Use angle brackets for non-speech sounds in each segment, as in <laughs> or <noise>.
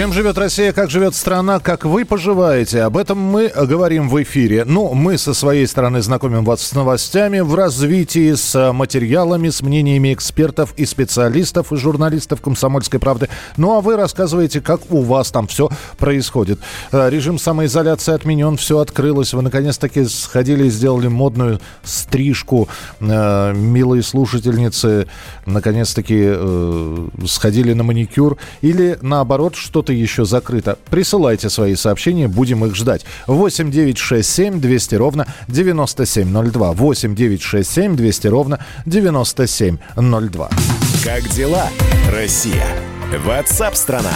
Чем живет Россия, как живет страна, как вы поживаете? Об этом мы говорим в эфире. Ну, мы со своей стороны знакомим вас с новостями в развитии, с материалами, с мнениями экспертов и специалистов, и журналистов «Комсомольской правды». Ну, а вы рассказываете, как у вас там все происходит. Э, режим самоизоляции отменен, все открылось. Вы, наконец-таки, сходили и сделали модную стрижку. Э, милые слушательницы, наконец-таки, э, сходили на маникюр. Или, наоборот, что что-то еще закрыто. Присылайте свои сообщения, будем их ждать. 8 9 6 7 200 ровно 9702. 8 9 6 7 200 ровно 9702. Как дела, Россия? Ватсап-страна!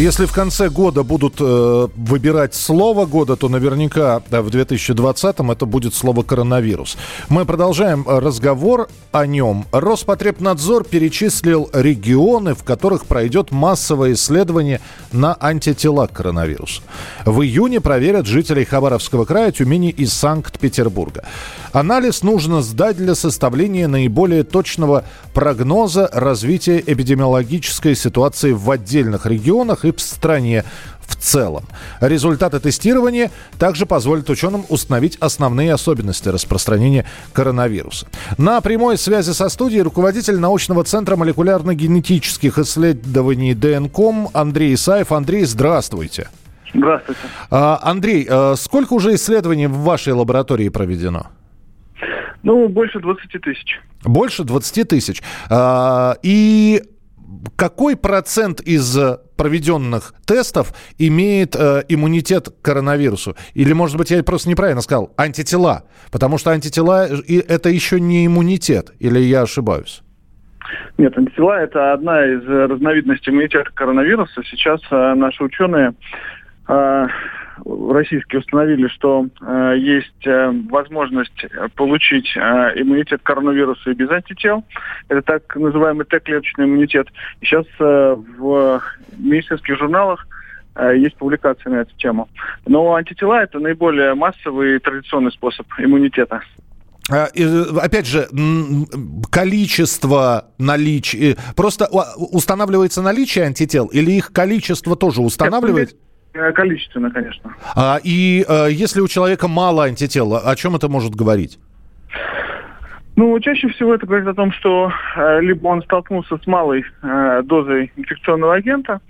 Если в конце года будут э, выбирать слово года, то наверняка в 2020-м это будет слово коронавирус. Мы продолжаем разговор о нем. Роспотребнадзор перечислил регионы, в которых пройдет массовое исследование на антитела к коронавирусу. В июне проверят жителей Хабаровского края, Тюмени и Санкт-Петербурга. Анализ нужно сдать для составления наиболее точного прогноза развития эпидемиологической ситуации в отдельных регионах и в стране в целом. Результаты тестирования также позволят ученым установить основные особенности распространения коронавируса. На прямой связи со студией руководитель научного центра молекулярно-генетических исследований ДНКОМ Андрей Исаев. Андрей, здравствуйте. Здравствуйте. А, Андрей, а сколько уже исследований в вашей лаборатории проведено? Ну, больше 20 тысяч. Больше 20 тысяч. А, и какой процент из проведенных тестов имеет э, иммунитет к коронавирусу? Или, может быть, я просто неправильно сказал, антитела? Потому что антитела и это еще не иммунитет, или я ошибаюсь? Нет, антитела – это одна из разновидностей иммунитета коронавируса. Сейчас э, наши ученые э, российские установили, что э, есть э, возможность получить э, иммунитет к коронавирусу и без антител. Это так называемый Т-клеточный иммунитет. И сейчас э, в медицинских журналах э, есть публикации на эту тему. Но антитела – это наиболее массовый и традиционный способ иммунитета. А, опять же, количество наличия... Просто устанавливается наличие антител или их количество тоже устанавливается? Э, количественно, конечно. А, и а, если у человека мало антител, о чем это может говорить? Ну, чаще всего это говорит о том, что э, либо он столкнулся с малой э, дозой инфекционного агента,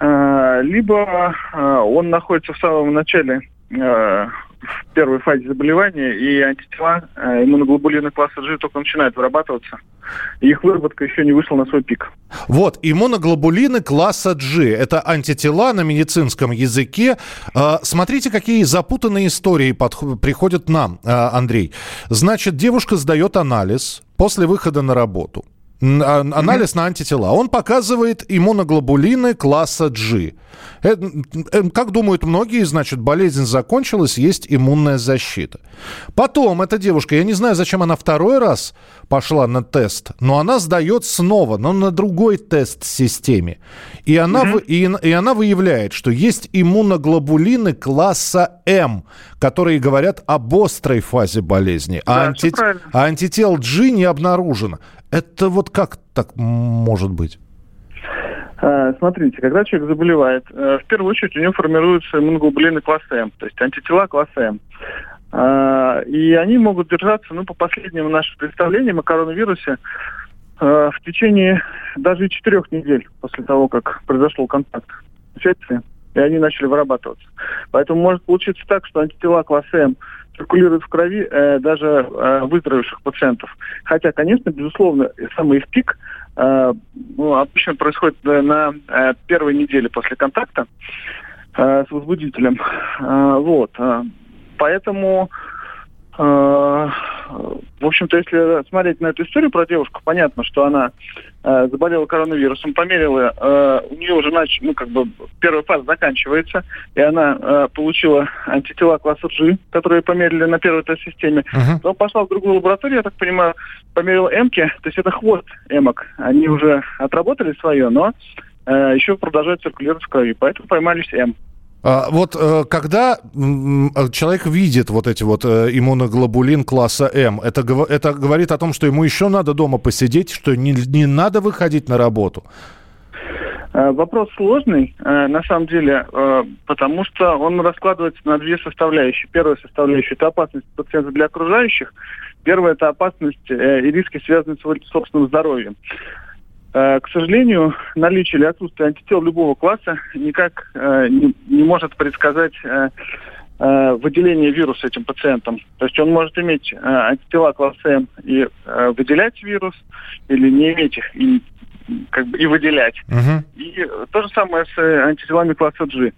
э, либо э, он находится в самом начале э, в первой фазе заболевания, и антитела э, иммуноглобулины класса G только начинают вырабатываться. Их выработка еще не вышла на свой пик. Вот, иммуноглобулины класса G. Это антитела на медицинском языке. Э, смотрите, какие запутанные истории приходят нам, э, Андрей. Значит, девушка сдает анализ после выхода на работу. А, анализ mm-hmm. на антитела. Он показывает иммуноглобулины класса G. Это, э, как думают многие, значит, болезнь закончилась, есть иммунная защита. Потом эта девушка, я не знаю, зачем она второй раз пошла на тест, но она сдает снова, но на другой тест-системе. И она, mm-hmm. и, и она выявляет, что есть иммуноглобулины класса М, которые говорят об острой фазе болезни, а да, а, анти... а антител G не обнаружено. Это вот как так может быть? А, смотрите, когда человек заболевает, э, в первую очередь у него формируются иммуноглобулины класса М, то есть антитела класса М. А, и они могут держаться, ну, по последним нашим представлениям о коронавирусе, э, в течение даже четырех недель после того, как произошел контакт инфекции, и они начали вырабатываться. Поэтому может получиться так, что антитела класса М циркулируют в крови э, даже э, выздоровевших пациентов. Хотя, конечно, безусловно, самый их пик э, ну, обычно происходит на э, первой неделе после контакта э, с возбудителем. Э, вот. Э, поэтому э, в общем-то, если смотреть на эту историю про девушку, понятно, что она э, заболела коронавирусом, померила, э, у нее уже нач... ну, как бы первая фаза заканчивается, и она э, получила антитела класса G, которые померили на первой тест-системе. Uh-huh. Но пошла в другую лабораторию, я так понимаю, померила эмки, то есть это хвост эмок. Они уже отработали свое, но э, еще продолжают циркулировать в крови, поэтому поймались М. А, вот э, когда человек видит вот эти вот э, иммуноглобулин класса М, это, это говорит о том, что ему еще надо дома посидеть, что не, не надо выходить на работу? Э, вопрос сложный, на самом деле, потому что он раскладывается на две составляющие. Первая составляющая – это опасность пациента для окружающих. Первая – это опасность и риски, связанные с собственным здоровьем. Э, к сожалению, наличие или отсутствие антител любого класса никак э, не, не может предсказать э, выделение вируса этим пациентам. То есть он может иметь антитела класса М и выделять вирус, или не иметь их и, как бы, и выделять. Uh-huh. И то же самое с антителами класса G.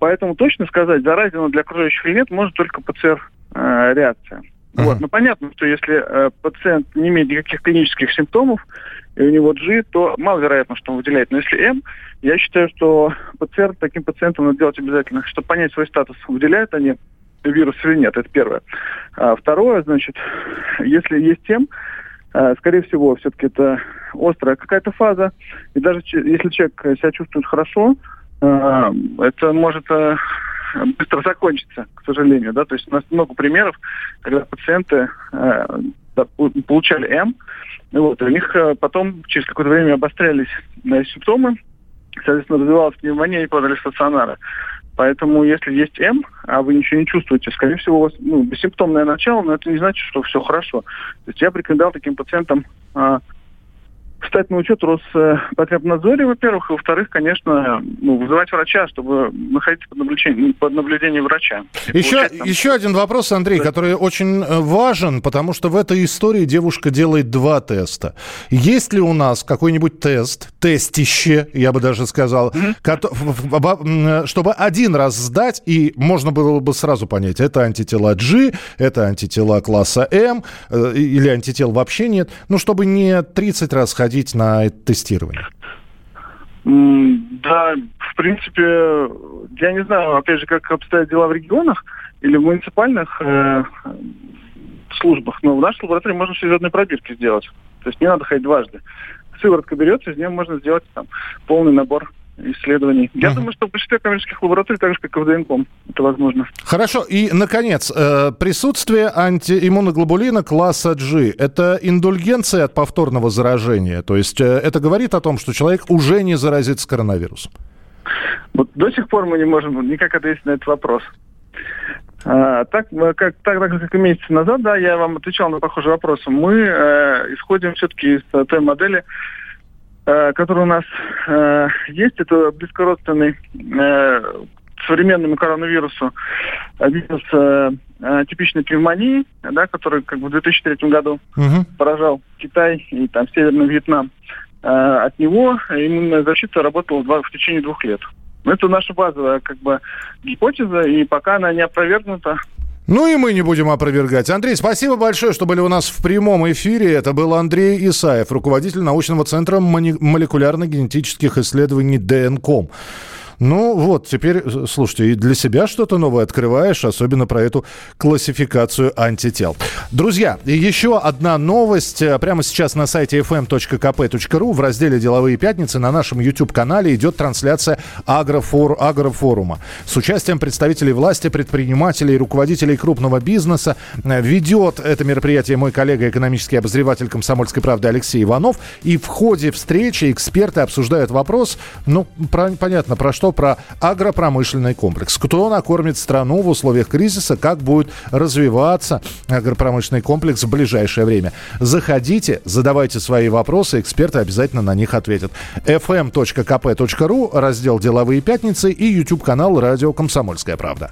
Поэтому точно сказать, заразен для окружающих или нет, может только ПЦР-реакция. Uh-huh. Вот. Но понятно, что если э, пациент не имеет никаких клинических симптомов, и у него G, то маловероятно, что он выделяет. Но если М, я считаю, что ПЦР таким пациентам надо делать обязательно, чтобы понять свой статус, выделяют они вирус или нет, это первое. А второе, значит, если есть М, а, скорее всего, все-таки это острая какая-то фаза, и даже если человек себя чувствует хорошо, а, это может а, быстро закончится, к сожалению, да, то есть у нас много примеров, когда пациенты получали М, вот, у них э, потом через какое-то время обострялись э, симптомы, соответственно, развивалась пневмония и подали стационары. Поэтому, если есть М, а вы ничего не чувствуете, скорее всего, у вас ну, бессимптомное начало, но это не значит, что все хорошо. То есть я рекомендовал таким пациентам а, встать на учет Роспотребнадзоре, во-первых, и во-вторых, конечно, ну, вызывать врача, чтобы находиться под наблюдением, под наблюдением врача. Еще, там... еще один вопрос, Андрей, да. который очень э, важен, потому что в этой истории девушка делает два теста. Есть ли у нас какой-нибудь тест, тестище, я бы даже сказал, mm-hmm. чтобы один раз сдать, и можно было бы сразу понять, это антитела G, это антитела класса М, э, или антител вообще нет, ну, чтобы не 30 раз ходить ходить на тестирование? Да, в принципе, я не знаю, опять же, как обстоят дела в регионах или в муниципальных э, службах, но в нашей лаборатории можно слезотные пробирки сделать. То есть не надо ходить дважды. Сыворотка берется, из нее можно сделать там полный набор исследований. Я uh-huh. думаю, что в большинстве коммерческих лабораторий, так же, как и в ДНКом, это возможно. Хорошо. И, наконец, э, присутствие антииммуноглобулина класса G – это индульгенция от повторного заражения? То есть э, это говорит о том, что человек уже не заразится коронавирусом? Вот до сих пор мы не можем никак ответить на этот вопрос. А, так, как, так, так как и месяц назад, да, я вам отвечал на похожий вопрос. Мы э, исходим все-таки из той модели, Э, который у нас э, есть, это близкородственный э, современному коронавирусу вирус э, типичной пневмонии, да, который как бы в 2003 году угу. поражал Китай и там Северный Вьетнам. Э, от него иммунная защита работала в, в течение двух лет. Это наша базовая как бы гипотеза, и пока она не опровергнута, ну и мы не будем опровергать. Андрей, спасибо большое, что были у нас в прямом эфире. Это был Андрей Исаев, руководитель научного центра молекулярно-генетических исследований ДНКОМ. Ну вот, теперь, э, слушайте, и для себя что-то новое открываешь, особенно про эту классификацию антител. Друзья, еще одна новость. Э, прямо сейчас на сайте fm.kp.ru в разделе «Деловые пятницы» на нашем YouTube-канале идет трансляция агрофор, агрофорума с участием представителей власти, предпринимателей, руководителей крупного бизнеса. Э, ведет это мероприятие мой коллега, экономический обозреватель «Комсомольской правды» Алексей Иванов. И в ходе встречи эксперты обсуждают вопрос, ну, про, понятно, про что что про агропромышленный комплекс. Кто накормит страну в условиях кризиса, как будет развиваться агропромышленный комплекс в ближайшее время. Заходите, задавайте свои вопросы, эксперты обязательно на них ответят. fm.kp.ru, раздел «Деловые пятницы» и YouTube-канал «Радио Комсомольская правда».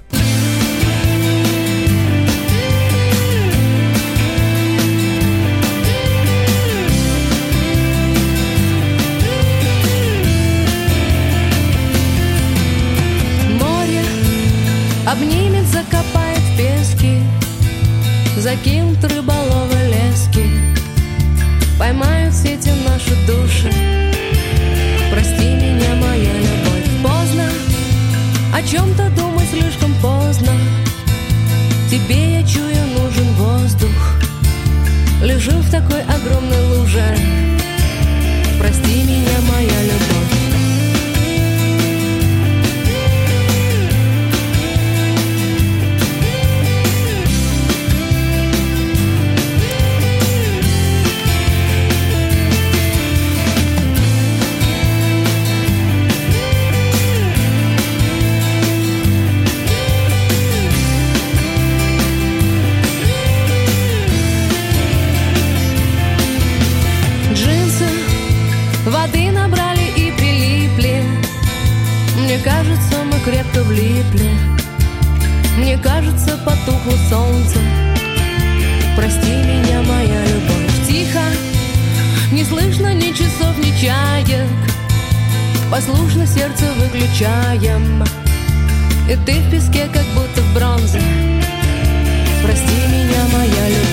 Послушно сердце выключаем. И ты в песке, как будто в бронзе. Прости меня, моя любовь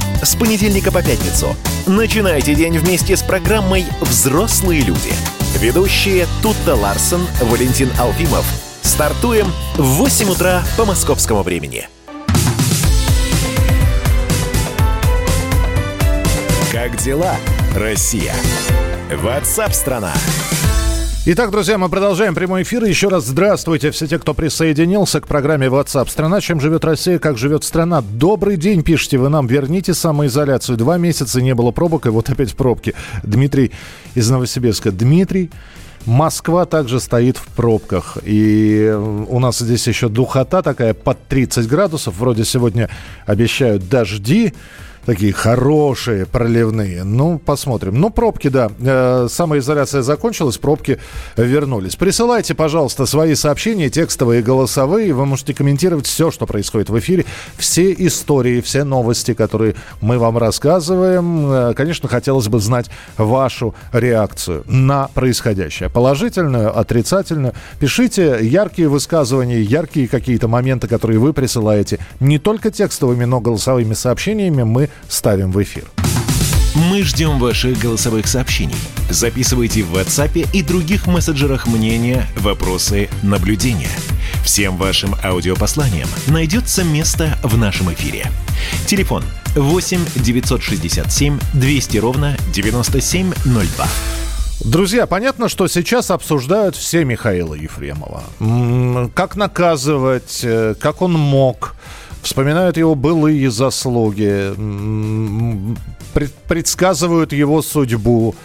С понедельника по пятницу. Начинайте день вместе с программой «Взрослые люди». Ведущие Тутта Ларсон, Валентин Алфимов. Стартуем в 8 утра по московскому времени. Как дела, Россия? Ватсап-страна! Итак, друзья, мы продолжаем прямой эфир. Еще раз здравствуйте все те, кто присоединился к программе WhatsApp «Страна». Чем живет Россия, как живет страна? Добрый день, пишите вы нам. Верните самоизоляцию. Два месяца не было пробок, и вот опять в пробке. Дмитрий из Новосибирска. Дмитрий, Москва также стоит в пробках. И у нас здесь еще духота такая под 30 градусов. Вроде сегодня обещают дожди такие хорошие, проливные. Ну, посмотрим. Ну, пробки, да. Э, самоизоляция закончилась, пробки вернулись. Присылайте, пожалуйста, свои сообщения, текстовые, голосовые. Вы можете комментировать все, что происходит в эфире. Все истории, все новости, которые мы вам рассказываем. Э, конечно, хотелось бы знать вашу реакцию на происходящее. Положительную, отрицательную. Пишите яркие высказывания, яркие какие-то моменты, которые вы присылаете. Не только текстовыми, но голосовыми сообщениями мы ставим в эфир. Мы ждем ваших голосовых сообщений. Записывайте в WhatsApp и других мессенджерах мнения, вопросы, наблюдения. Всем вашим аудиопосланиям найдется место в нашем эфире. Телефон 8 967 200 ровно 9702. Друзья, понятно, что сейчас обсуждают все Михаила Ефремова. Как наказывать, э, как он мог. Вспоминают его былые заслуги, предсказывают его судьбу.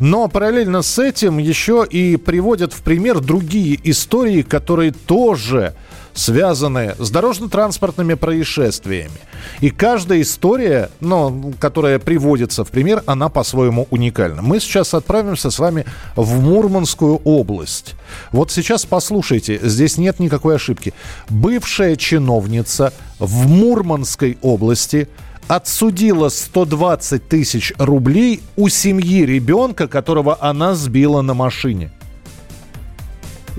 Но параллельно с этим еще и приводят в пример другие истории, которые тоже связаны с дорожно-транспортными происшествиями. И каждая история, ну, которая приводится в пример, она по-своему уникальна. Мы сейчас отправимся с вами в Мурманскую область. Вот сейчас послушайте, здесь нет никакой ошибки. Бывшая чиновница в Мурманской области отсудила 120 тысяч рублей у семьи ребенка, которого она сбила на машине.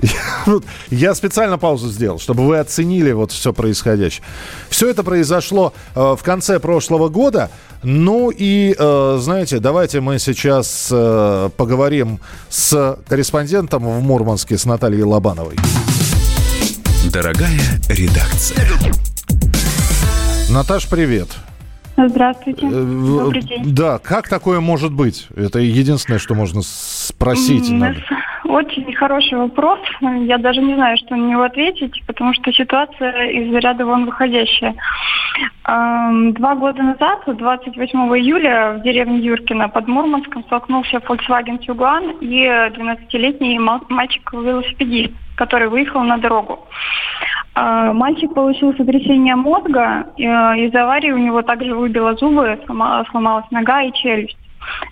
<laughs> Я специально паузу сделал, чтобы вы оценили вот все происходящее. Все это произошло э, в конце прошлого года. Ну и, э, знаете, давайте мы сейчас э, поговорим с корреспондентом в Мурманске, с Натальей Лобановой. Дорогая редакция. Наташ, привет. Здравствуйте. Добрый день. Да, как такое может быть? Это единственное, что можно спросить. Надо. Очень хороший вопрос. Я даже не знаю, что на него ответить, потому что ситуация из ряда вон выходящая. Ам, Два года назад, 28 июля, в деревне Юркино под Мурманском столкнулся Volkswagen Tiguan и 12-летний мал- мальчик-велосипедист, который выехал на дорогу. А, Мальчик получил сотрясение мозга, э, из аварии у него также выбило зубы, слома- сломалась нога и челюсть.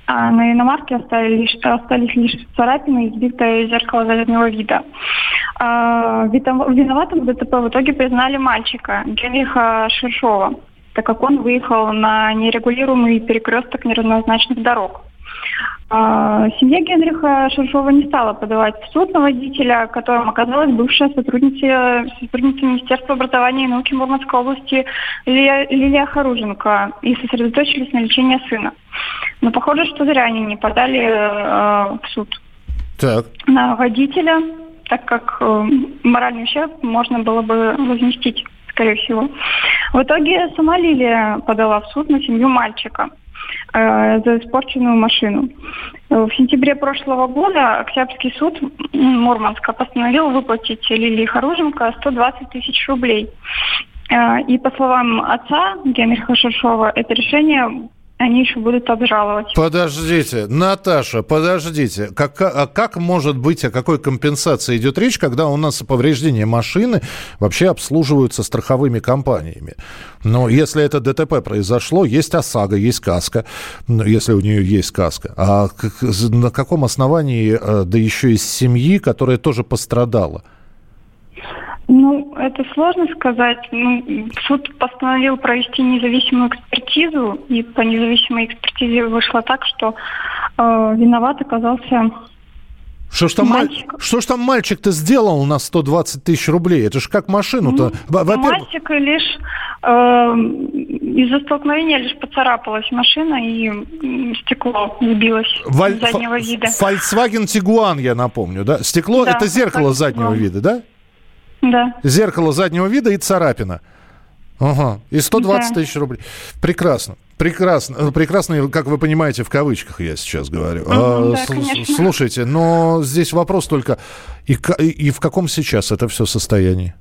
А на иномарке остались лишь, остались лишь царапины и сбитое зеркало заднего вида. А, Виноватым в ДТП в итоге признали мальчика Генриха Шершова, так как он выехал на нерегулируемый перекресток неравнозначных дорог. А, семья Генриха Шершова не стала подавать в суд на водителя, которым оказалась бывшая сотрудница, сотрудница Министерства образования и науки Мурманской области Лилия, Лилия Харуженко и сосредоточились на лечении сына. Но похоже, что зря они не подали э, в суд Так. на водителя, так как э, моральный ущерб можно было бы возместить, скорее всего. В итоге сама Лилия подала в суд на семью мальчика за испорченную машину. Э, В сентябре прошлого года Октябрьский суд Мурманска постановил выплатить Лилии Харуженко 120 тысяч рублей. Э, И по словам отца Генриха Шершова, это решение они еще будут обжаловать. Подождите, Наташа, подождите. Как, а как может быть, о какой компенсации идет речь, когда у нас повреждения машины вообще обслуживаются страховыми компаниями? Но если это ДТП произошло, есть ОСАГО, есть КАСКО, ну, если у нее есть КАСКО. А на каком основании, э, да еще из семьи, которая тоже пострадала? Ну, это сложно сказать. Ну, суд постановил провести независимую экспертизу, и по независимой экспертизе вышло так, что э, виноват оказался Что ж там, маль- Мальчик. что ж там мальчик-то сделал на 120 тысяч рублей? Это ж как машину-то. Во-первых, мальчик, лишь э, из-за столкновения лишь поцарапалась машина и стекло сбилось Валь- заднего вида. Volkswagen Tiguan, я напомню, да? Стекло Да, это зеркало заднего вида, да? Да. Зеркало заднего вида и царапина. Ага. И 120 Да. тысяч рублей. Прекрасно. Прекрасно. Э, Прекрасно, как вы понимаете, в кавычках я сейчас говорю. А, да, с- конечно. Слушайте, но здесь вопрос только, и, и- в каком сейчас это все состоянии?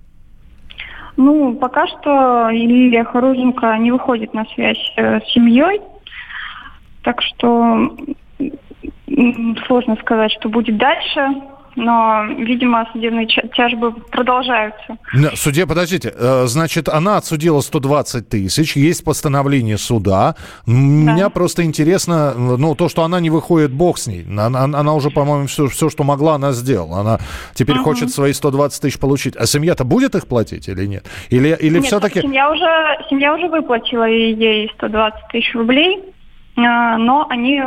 Ну, пока что Лилия Харуженко не выходит на связь э, с семьей, так что сложно сказать, что будет дальше, но, видимо, судебные тяжбы продолжаются. Суде, подождите, э, значит, она отсудила 120 тысяч, есть постановление суда. Да. Меня просто интересно, ну, то, что она не выходит, бог с ней. Она, она уже, по-моему, все, все, что могла, она сделала. Она теперь хочет свои 120 тысяч получить. А семья-то будет их платить или нет? Или, или Нет, все-таки... семья уже, семья уже выплатила ей 120 тысяч рублей, а, но они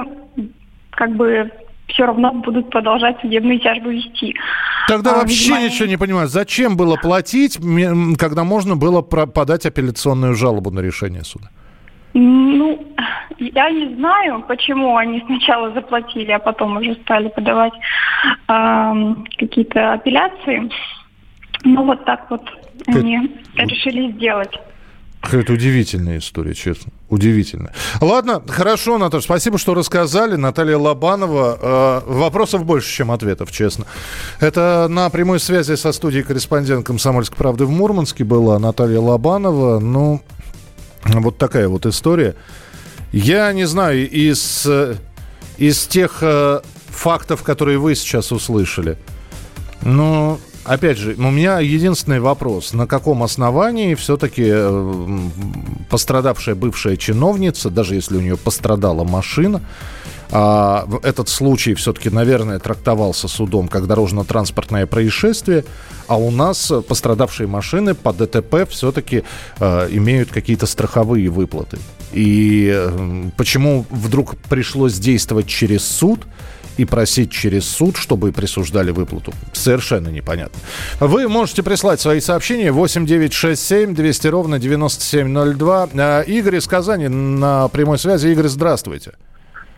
как бы все равно будут продолжать судебные тяжбы вести. Тогда А, вообще видимо, ничего не понимаю. Зачем было платить, когда можно было подать апелляционную жалобу на решение суда? Ну, я не знаю, почему они сначала заплатили, а потом уже стали подавать ам, какие-то апелляции. Ну, вот так вот они решили сделать. Какая-то удивительная история, честно. Удивительно. Ладно, хорошо, Наташа, спасибо, что рассказали. Наталья Лобанова. Э, вопросов больше, чем ответов, честно. Это на прямой связи со студией корреспондент «Комсомольской правды» в Мурманске была Наталья Лобанова. Ну, вот такая вот история. Я не знаю, из, из тех э, фактов, которые вы сейчас услышали, ну, опять же, у меня единственный вопрос. На каком основании все-таки пострадавшая бывшая чиновница, даже если у нее пострадала машина, а, этот случай все-таки, наверное, трактовался судом как дорожно-транспортное происшествие, а у нас э, пострадавшие машины по ДТП все-таки э, имеют какие-то страховые выплаты. И э, почему вдруг пришлось действовать через суд и просить через суд, чтобы присуждали выплату, совершенно непонятно. Вы можете прислать свои сообщения 8967 200 ровно 9702. А, Игорь из Казани на прямой связи. Игорь, здравствуйте.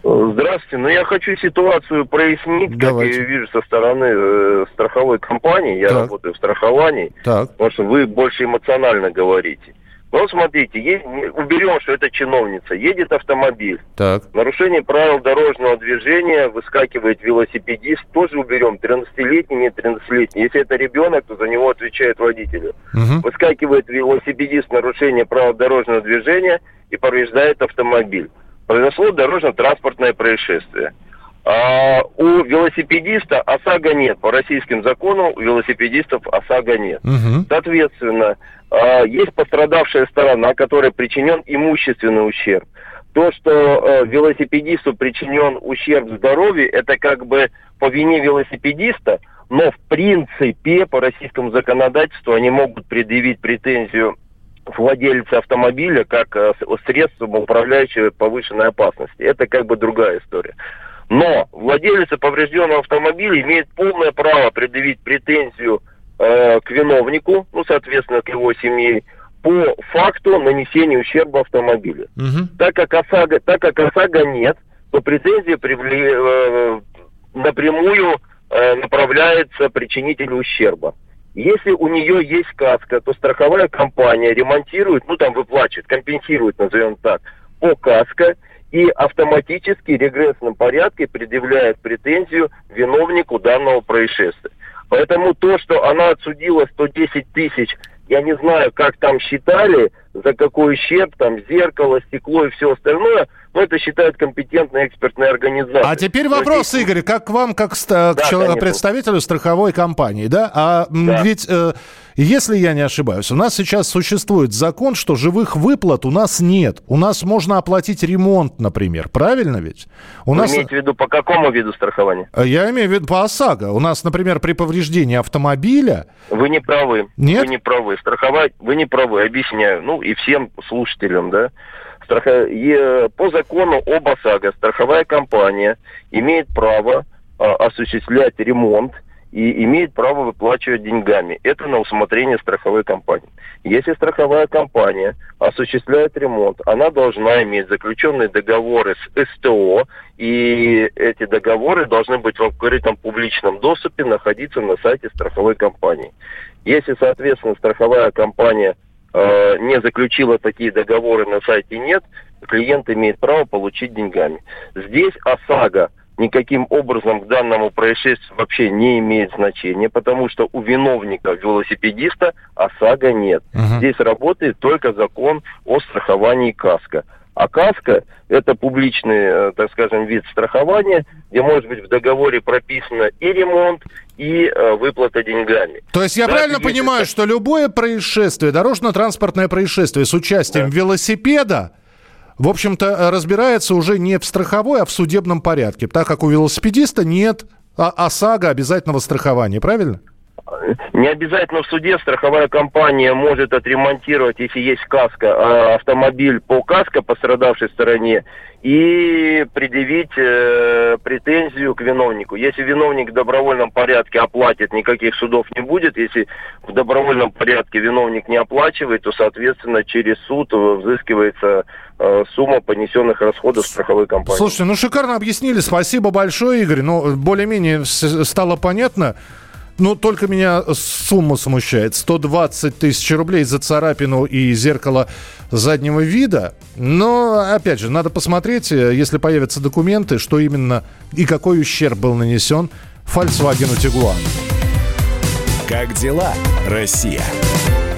Здравствуйте. Ну, я хочу ситуацию прояснить, Давайте. как я вижу со стороны э, страховой компании. Я Так. работаю в страховании, Так. потому что вы больше эмоционально говорите. Ну, смотрите, е- уберем, что это чиновница. Едет автомобиль. Так. Нарушение правил дорожного движения, выскакивает велосипедист, тоже уберем. 13-летний, не 13-летний. Если это ребенок, то за него отвечает водитель. Мгм. Выскакивает велосипедист, нарушение правил дорожного движения и повреждает автомобиль. Произошло дорожно-транспортное происшествие. А у велосипедиста ОСАГО нет. По российским законам у велосипедистов ОСАГО нет. Мгм. Соответственно, есть пострадавшая сторона, которой причинен имущественный ущерб. То, что э, велосипедисту причинен ущерб здоровью, это как бы по вине велосипедиста, но в принципе по российскому законодательству они могут предъявить претензию владельца автомобиля как э, средством, управляющего повышенной опасности. Это как бы другая история. Но владелец поврежденного автомобиля имеет полное право предъявить претензию э, к виновнику, ну, соответственно, к его семье, по факту нанесения ущерба автомобилю. Угу. Так, как ОСАГО, так как ОСАГО нет, то претензия привле, э, напрямую э, направляется причинителю ущерба. Если у нее есть каска, то страховая компания ремонтирует, ну там выплачивает, компенсирует, назовем так, по каско и автоматически в регрессном порядке предъявляет претензию виновнику данного происшествия. Поэтому то, что она отсудила 110 тысяч, я не знаю, как там считали, за какой ущерб, там, зеркало, стекло и все остальное, но это считают компетентные экспертные организации. А теперь вопрос, здесь... Игорь, как вам, как да, к человеку, представителю страховой компании, да? А да. ведь, э, если я не ошибаюсь, у нас сейчас существует закон, что живых выплат у нас нет. У нас можно оплатить ремонт, например, правильно ведь? У Вы нас... имеете в виду по какому виду страхования? Э, я имею в виду по ОСАГО. У нас, например, при повреждении автомобиля... Вы не правы. Нет? Вы не правы. Страховать... Вы не правы, объясняю. Ну, и всем слушателям, да, по закону об ОСАГО страховая компания имеет право а, осуществлять ремонт и имеет право выплачивать деньгами. Это на усмотрение страховой компании. Если страховая компания осуществляет ремонт, она должна иметь заключенные договоры с СТО, и эти договоры должны быть в открытом публичном доступе, находиться на сайте страховой компании. Если, соответственно, страховая компания Э, не заключила такие договоры, на сайте нет, клиент имеет право получить деньгами. Здесь ОСАГО никаким образом к данному происшествию вообще не имеет значения, потому что у виновника велосипедиста ОСАГО нет. Угу. Здесь работает только закон о страховании КАСКО. А КАСКО – это публичный, э, так скажем, вид страхования, где может быть в договоре прописано и ремонт, и э, выплата деньгами. То есть я да, правильно понимаю, что любое происшествие, дорожно-транспортное происшествие с участием да. велосипеда, в общем-то, разбирается уже не в страховой, а в судебном порядке, так как у велосипедиста нет ОСАГО обязательного страхования, правильно? Не обязательно в суде страховая компания может отремонтировать, если есть каска, а, автомобиль по каско пострадавшей стороне и предъявить э, претензию к виновнику. Если виновник в добровольном порядке оплатит, никаких судов не будет. Если в добровольном порядке виновник не оплачивает, то, соответственно, через суд взыскивается э, сумма понесенных расходов страховой компании. Слушайте, ну шикарно объяснили. Спасибо большое, Игорь. Ну, более-менее стало понятно. Ну, только меня сумма смущает. 120 тысяч рублей за царапину и зеркало заднего вида. Но, опять же, надо посмотреть, э, если появятся документы, что именно и какой ущерб был нанесен Volkswagen Tiguan. Как дела, Россия?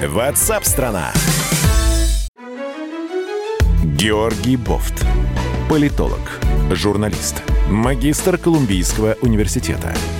Ватсап-страна! Георгий Бофт. Политолог, журналист, магистр Колумбийского университета –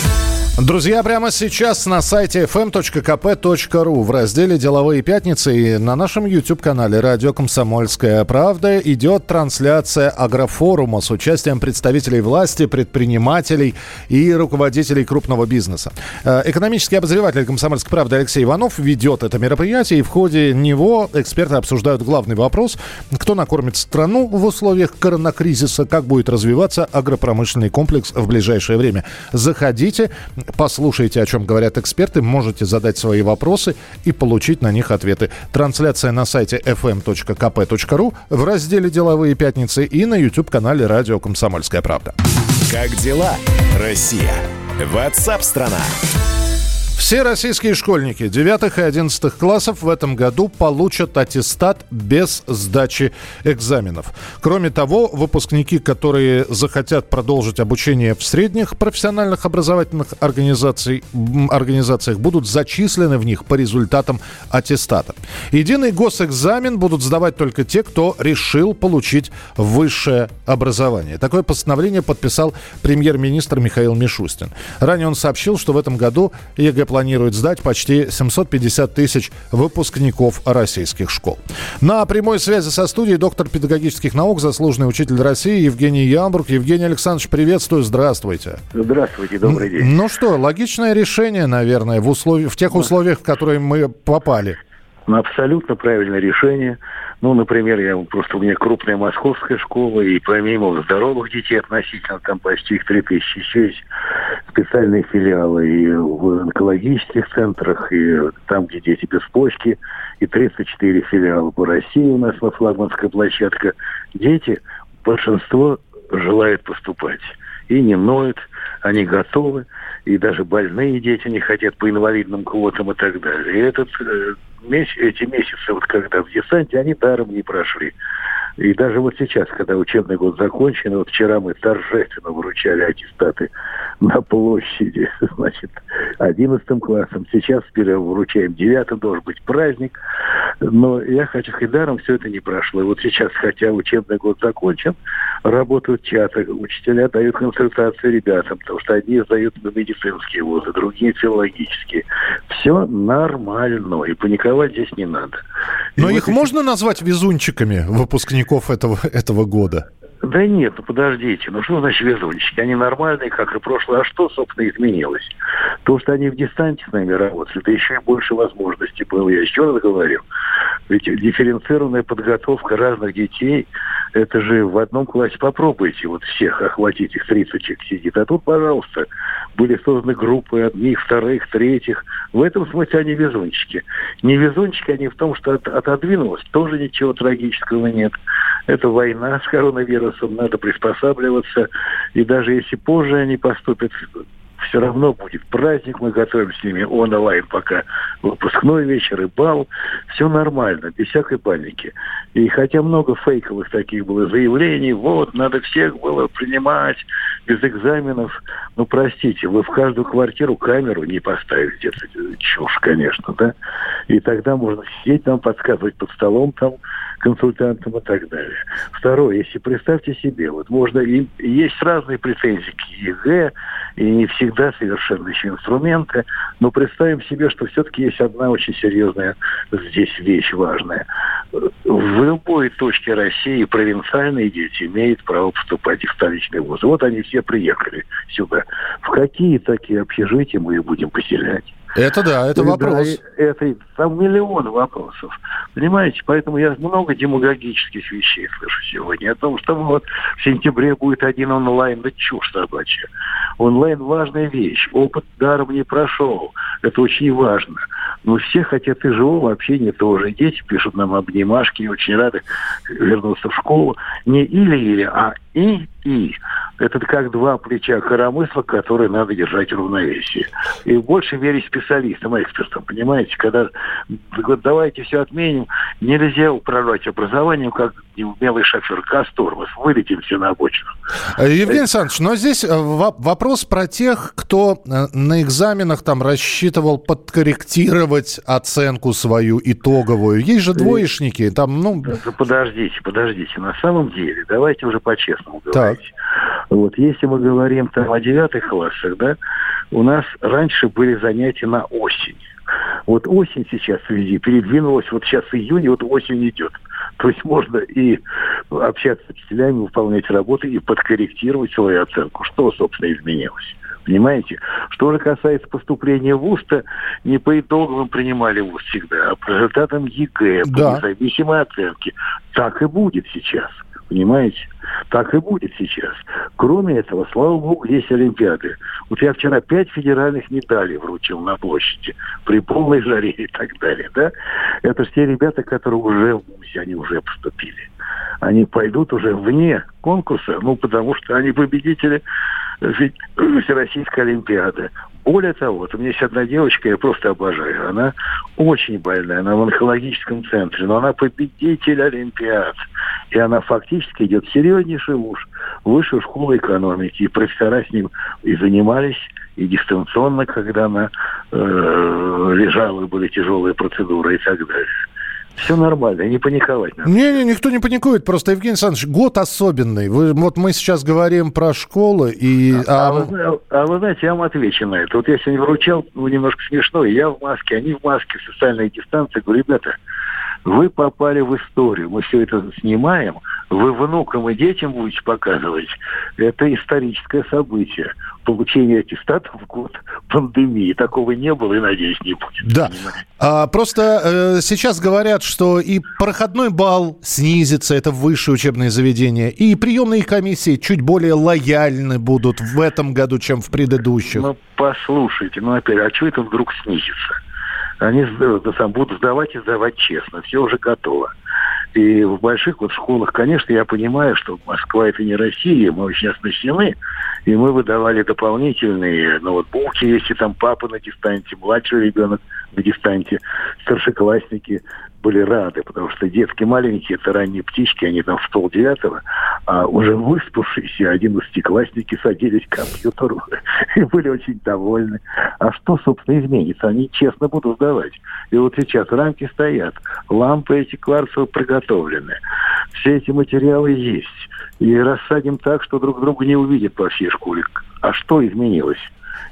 Друзья, прямо сейчас на сайте fm.kp.ru в разделе «Деловые пятницы» и на нашем YouTube-канале «Радио Комсомольская правда» идет трансляция агрофорума с участием представителей власти, предпринимателей и руководителей крупного бизнеса. Э, экономический обозреватель «Комсомольской правды» Алексей Иванов ведет это мероприятие, и в ходе него эксперты обсуждают главный вопрос, кто накормит страну в условиях коронакризиса, как будет развиваться агропромышленный комплекс в ближайшее время. Заходите, Послушайте, о чем говорят эксперты, можете задать свои вопросы и получить на них ответы. Трансляция на сайте fm.kp.ru в разделе «Деловые пятницы» и на YouTube-канале «Радио Комсомольская правда». Как дела, Россия? Ватсап-страна! Все российские школьники 9 и 11 классов в этом году получат аттестат без сдачи экзаменов. Кроме того, выпускники, которые захотят продолжить обучение в средних профессиональных образовательных организациях, будут зачислены в них по результатам аттестата. Единый госэкзамен будут сдавать только те, кто решил получить высшее образование. Такое постановление подписал премьер-министр Михаил Мишустин. Ранее он сообщил, что в этом году ЕГЭ планирует сдать почти 750 тысяч выпускников российских школ. На прямой связи со студией доктор педагогических наук, заслуженный учитель России Евгений Ямбург. Евгений Александрович, приветствую, здравствуйте. Здравствуйте, добрый день. Ну что, логичное решение, наверное, в, условиях, в тех условиях, в которые мы попали. Абсолютно правильное решение. Ну, например, я просто у меня крупная московская школа, и помимо здоровых детей относительно, там почти их 3000, еще есть специальные филиалы и в онкологических центрах, и там, где дети без почки, и 34 филиала по России у нас во флагманская площадка. Дети, большинство желает поступать. И не ноют, они готовы, и даже больные дети не хотят по инвалидным квотам и так далее. И этот месяц, эти месяцы, вот когда в десанте, они даром не прошли. И даже вот сейчас, когда учебный год закончен, вот вчера мы торжественно вручали аттестаты на площади, <laughs> значит, 11 классом. Сейчас вручаем 9 должен быть праздник. Но я хочу сказать, даром все это не прошло. И вот сейчас, хотя учебный год закончен, работают чаты, учителя дают консультации ребятам, потому что одни сдают на медицинские вузы, другие филологические. Все нормально, и паниковать здесь не надо. Но и их вот можно назвать везунчиками выпускников этого, этого года? Да нет, ну подождите, ну что значит везунчики? Они нормальные, как и прошлое. А что, собственно, изменилось? То, что они в дистанте с нами работали, да еще и больше возможностей было. Я еще раз говорю, ведь дифференцированная подготовка разных детей, это же в одном классе попробуйте вот всех охватить, их 30 человек сидит. А тут, пожалуйста, были созданы группы одних, вторых, третьих. В этом смысле они везунчики. Не везунчики они в том, что от, отодвинулось, тоже ничего трагического нет. Это война с коронавирусом, надо приспосабливаться. И даже если позже они поступят все равно будет праздник, мы готовим с ними онлайн пока выпускной вечер и бал. Все нормально, без всякой паники. И хотя много фейковых таких было заявлений, вот, надо всех было принимать без экзаменов, ну, простите, вы в каждую квартиру камеру не поставите. Это чушь, конечно, да? И тогда можно сидеть там, подсказывать под столом там консультантам и так далее. Второе, если представьте себе, вот можно, и есть разные претензии к ЕГЭ, и не всегда совершенные инструменты, но представим себе, что все-таки есть одна очень серьезная здесь вещь важная. В любой точке России провинциальные дети имеют право поступать в столичные вузы. Вот они все приехали сюда. В какие такие общежития мы их будем поселять? Это да, это вопрос. Да, это там миллион вопросов. Понимаете, поэтому я много демагогических вещей слышу сегодня. О том, что вот в сентябре будет один онлайн, да чушь собачья. Онлайн важная вещь. Опыт даром не прошел. Это очень важно. Но все хотят и живого общения тоже. Дети пишут нам обнимашки и очень рады вернуться в школу. Не или-или, а и-и. Это как два плеча коромысла, которые надо держать в равновесии. И больше верить специалистам, экспертам, понимаете? Когда вот давайте все отменим, нельзя управлять образованием, как неумелый шофер. Тормоз, вылетим все на обочину. Э, Евгений Александрович, но здесь э, вопрос про тех, кто э, на экзаменах там рассчитывал подкорректировать оценку свою итоговую. Есть же двоечники, там, ну... Подождите, подождите. На самом деле, давайте уже по-честному говорить. Так. Вот, если мы говорим там о девятых классах, да, у нас раньше были занятия на осень. Вот осень сейчас везде передвинулась, вот сейчас июнь, вот осень идет. То есть можно и общаться с учителями, выполнять работы и подкорректировать свою оценку. Что, собственно, изменилось? Понимаете? Что же касается поступления в ВУЗ, то не по итогам принимали ВУЗ всегда, а по результатам ЕГЭ, да. по независимой оценке. Так и будет сейчас. Понимаете? Так и будет сейчас. Кроме этого, слава богу, есть Олимпиады. Вот я вчера пять федеральных медалей вручил на площади при полной жаре и так далее. Да? Это те ребята, которые уже в МУСе, они уже поступили. Они пойдут уже вне конкурса, ну, потому что они победители <clears throat> Всероссийской Олимпиады. Более того, вот у меня есть одна девочка, я просто обожаю. Она очень больная, она в онкологическом центре, но она победитель Олимпиад. И она фактически идет серьезнейший уж высшую школу экономики. И профессора с ним и занимались, и дистанционно, когда она э, лежала, были тяжелые процедуры и так далее. Все нормально, не паниковать надо. Не-не, никто не паникует. Просто, Евгений Александрович, год особенный. Вы, вот мы сейчас говорим про школы и... А, а, вы, а вы знаете, я вам отвечу на это. Вот я сегодня вручал, ну, немножко смешно, я в маске, они в маске, социальная дистанция. Говорю, ребята, вы попали в историю. Мы все это снимаем, вы внукам и детям будете показывать. Это историческое событие. Получение аттестатов в год пандемии. Такого не было и, надеюсь, не будет. Да. А, просто э, сейчас говорят, что и проходной балл снизится, это высшее учебное заведение, и приемные комиссии чуть более лояльны будут в этом году, чем в предыдущих. Ну, послушайте, ну опять, а что это вдруг снизится? Они сам, будут сдавать и сдавать честно. Все уже готово. И в больших вот школах, конечно, я понимаю, что Москва это не Россия, мы очень оснащены, и мы выдавали дополнительные ноутбуки, если там папа на дистанте, младший ребенок на дистанте, старшеклассники были рады, потому что детки маленькие, это ранние птички, они там в полдевятого, а уже выспавшиеся одиннадцатиклассники садились к компьютеру <laughs> и были очень довольны. А что, собственно, изменится? Они честно будут сдавать. И вот сейчас рамки стоят, лампы эти кварцевые приготовлены. Все эти материалы есть. И рассадим так, что друг друга не увидят по всей школе. А что изменилось?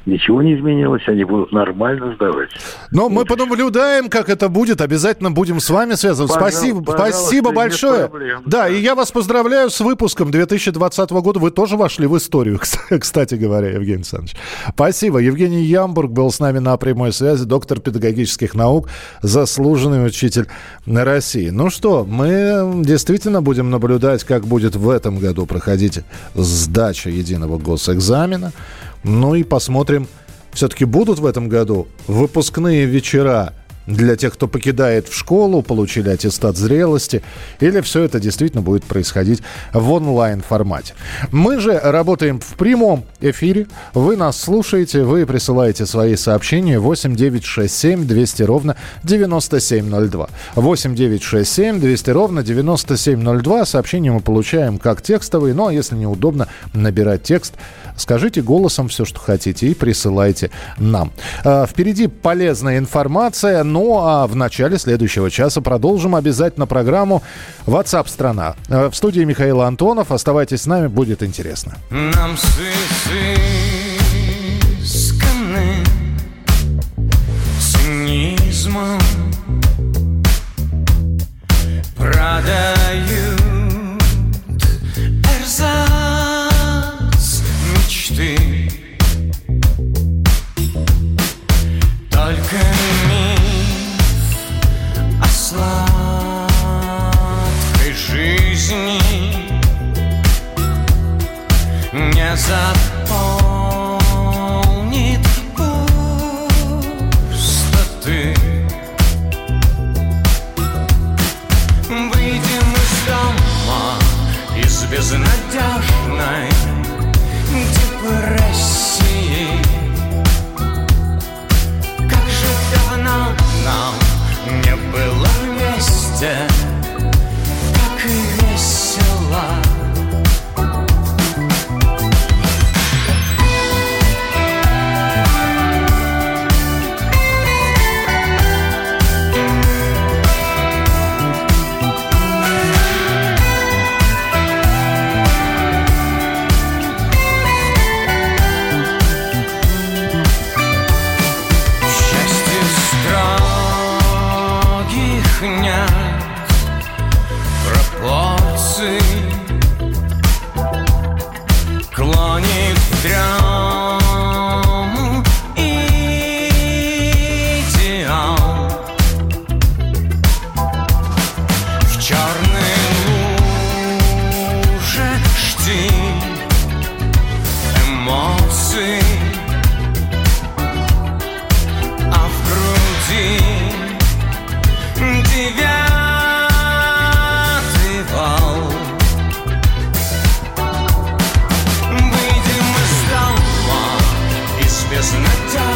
Ничего не изменилось, они будут нормально сдавать. Но мы понаблюдаем, как это будет, обязательно будем с вами связываться. Спасибо, спасибо большое. Да, и я вас поздравляю с выпуском 2020 года. Вы тоже вошли в историю, <laughs> кстати говоря, Евгений Александрович. Спасибо. Евгений Ямбург был с нами на прямой связи, доктор педагогических наук, заслуженный учитель России. Ну что, мы действительно будем наблюдать, как будет в этом году проходить сдача единого госэкзамена. Ну и посмотрим, все-таки будут в этом году выпускные вечера для тех, кто покидает в школу, получили аттестат зрелости, или все это действительно будет происходить в онлайн-формате. Мы же работаем в прямом эфире. Вы нас слушаете, вы присылаете свои сообщения 8 9 6 7 200 ровно 9702. 8 9 6 7 200 ровно 9702. Сообщения мы получаем как текстовые, но если неудобно набирать текст, скажите голосом все, что хотите, и присылайте нам. А, впереди полезная информация, ну а в начале следующего часа продолжим обязательно программу WhatsApp страна. Э, в студии Михаил Антонов. Оставайтесь с нами, будет интересно. Нам продают не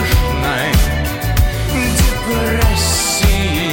страшной Депрессии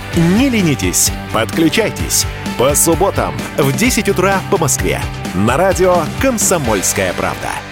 Не ленитесь, подключайтесь. По субботам в 10 утра по Москве. На радио «Комсомольская правда».